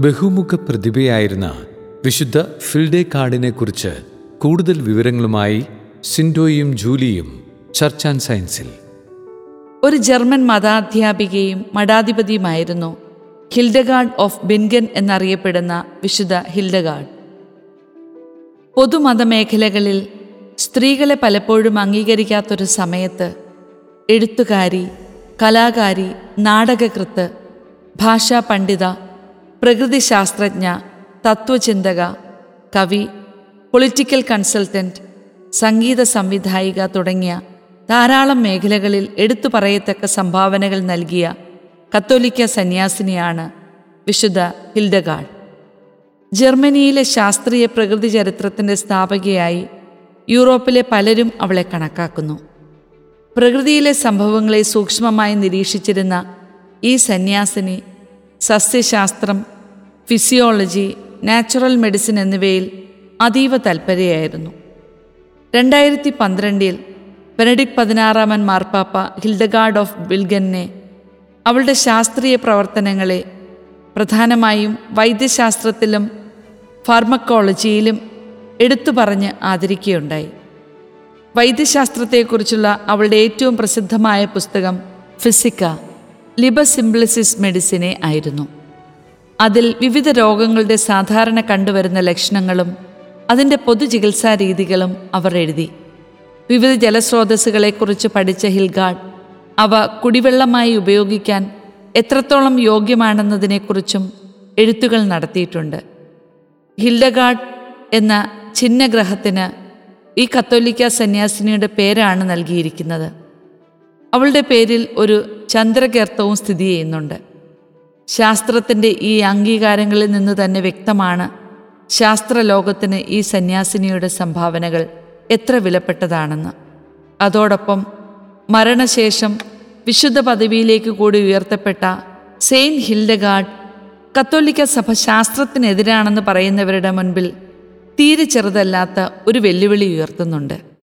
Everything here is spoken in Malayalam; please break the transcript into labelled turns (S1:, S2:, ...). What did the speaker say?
S1: ബഹുമുഖ പ്രതിഭയായിരുന്ന വിശുദ്ധ ഫിൽഡേ കാർഡിനെ കുറിച്ച് കൂടുതൽ വിവരങ്ങളുമായി സിൻഡോയും ജൂലിയും ചർച്ച ആൻഡ് സയൻസിൽ.
S2: ഒരു ജർമ്മൻ മതാധ്യാപികയും മഠാധിപതിയുമായിരുന്നു ഹിൽഡഗാർഡ് ഓഫ് ബിൻഗൻ എന്നറിയപ്പെടുന്ന വിശുദ്ധ ഹിൽഡഗാർഡ്. പൊതുമതമേഖലകളിൽ സ്ത്രീകളെ പലപ്പോഴും അംഗീകരിക്കാത്തൊരു സമയത്ത് എഴുത്തുകാരി കലാകാരി നാടകകൃത്ത് ഭാഷാ പണ്ഡിത പ്രകൃതിശാസ്ത്രജ്ഞ തത്വചിന്തക കവി പൊളിറ്റിക്കൽ കൺസൾട്ടന്റ് സംഗീത സംവിധായിക തുടങ്ങിയ ധാരാളം മേഖലകളിൽ എടുത്തു പറയത്തക്ക സംഭാവനകൾ നൽകിയ കത്തോലിക്ക സന്യാസിനിയാണ് വിശുദ്ധ ഹിൽഡഗാഡ്. ജർമ്മനിയിലെ ശാസ്ത്രീയ പ്രകൃതി ചരിത്രത്തിന്റെ സ്ഥാപകയായി യൂറോപ്പിലെ പലരും അവളെ കണക്കാക്കുന്നു. പ്രകൃതിയിലെ സംഭവങ്ങളെ സൂക്ഷ്മമായി നിരീക്ഷിച്ചിരുന്ന ഈ സന്യാസിനി സസ്യശാസ്ത്രം ഫിസിയോളജി നാച്ചുറൽ മെഡിസിൻ എന്നിവയിൽ അതീവ തൽപരയായിരുന്നു രണ്ടായിരത്തി പന്ത്രണ്ടിൽ ബെനഡിക് പതിനാറാമൻ മാർപ്പാപ്പ ഹിൽഡഗാർഡ് ഓഫ് ബിൽഗനെ അവളുടെ ശാസ്ത്രീയ പ്രവർത്തനങ്ങളെ പ്രധാനമായും വൈദ്യശാസ്ത്രത്തിലും ഫാർമക്കോളജിയിലും എടുത്തു പറഞ്ഞ് ആദരിക്കുകയുണ്ടായി. വൈദ്യശാസ്ത്രത്തെക്കുറിച്ചുള്ള അവളുടെ ഏറ്റവും പ്രസിദ്ധമായ പുസ്തകം ഫിസിക്ക ലിബസിംബ്ലിസിസ് മെഡിസിനെ ആയിരുന്നു. അതിൽ വിവിധ രോഗങ്ങളുടെ സാധാരണ കണ്ടുവരുന്ന ലക്ഷണങ്ങളും അതിന്റെ പൊതുചികിത്സാ രീതികളും അവർ എഴുതി. വിവിധ ജലസ്രോതസ്സുകളെക്കുറിച്ച് പഠിച്ച ഹിൽഗാഡ് അവ കുടിവെള്ളമായി ഉപയോഗിക്കാൻ എത്രത്തോളം യോഗ്യമാണെന്നതിനെക്കുറിച്ചും എഴുത്തുകൾ നടത്തിയിട്ടുണ്ട്. ഹിൽഡഗാഡ് എന്ന ചിഹ്നഗ്രഹത്തിന് ഈ കത്തോലിക്ക സന്യാസിനിയുടെ പേരാണ് നൽകിയിരിക്കുന്നത്. അവളുടെ പേരിൽ ഒരു ചന്ദ്രകീർത്തവും സ്ഥിതി ചെയ്യുന്നുണ്ട്. ശാസ്ത്രത്തിന്റെ ഈ അംഗീകാരങ്ങളിൽ നിന്ന് തന്നെ വ്യക്തമാണ് ശാസ്ത്രലോകത്തിന് ഈ സന്യാസിനിയുടെ സംഭാവനകൾ എത്ര വിലപ്പെട്ടതാണെന്ന്. അതോടൊപ്പം മരണശേഷം വിശുദ്ധ പദവിയിലേക്ക് കൂടി ഉയർത്തപ്പെട്ട സെയിന്റ് ഹിൽഡഗാർഡ് കത്തോലിക്ക സഭ ശാസ്ത്രത്തിനെതിരാണെന്ന് പറയുന്നവരുടെ മുൻപിൽ തീരെ ചെറുതല്ലാത്ത ഒരു വെല്ലുവിളി ഉയർത്തുന്നുണ്ട്.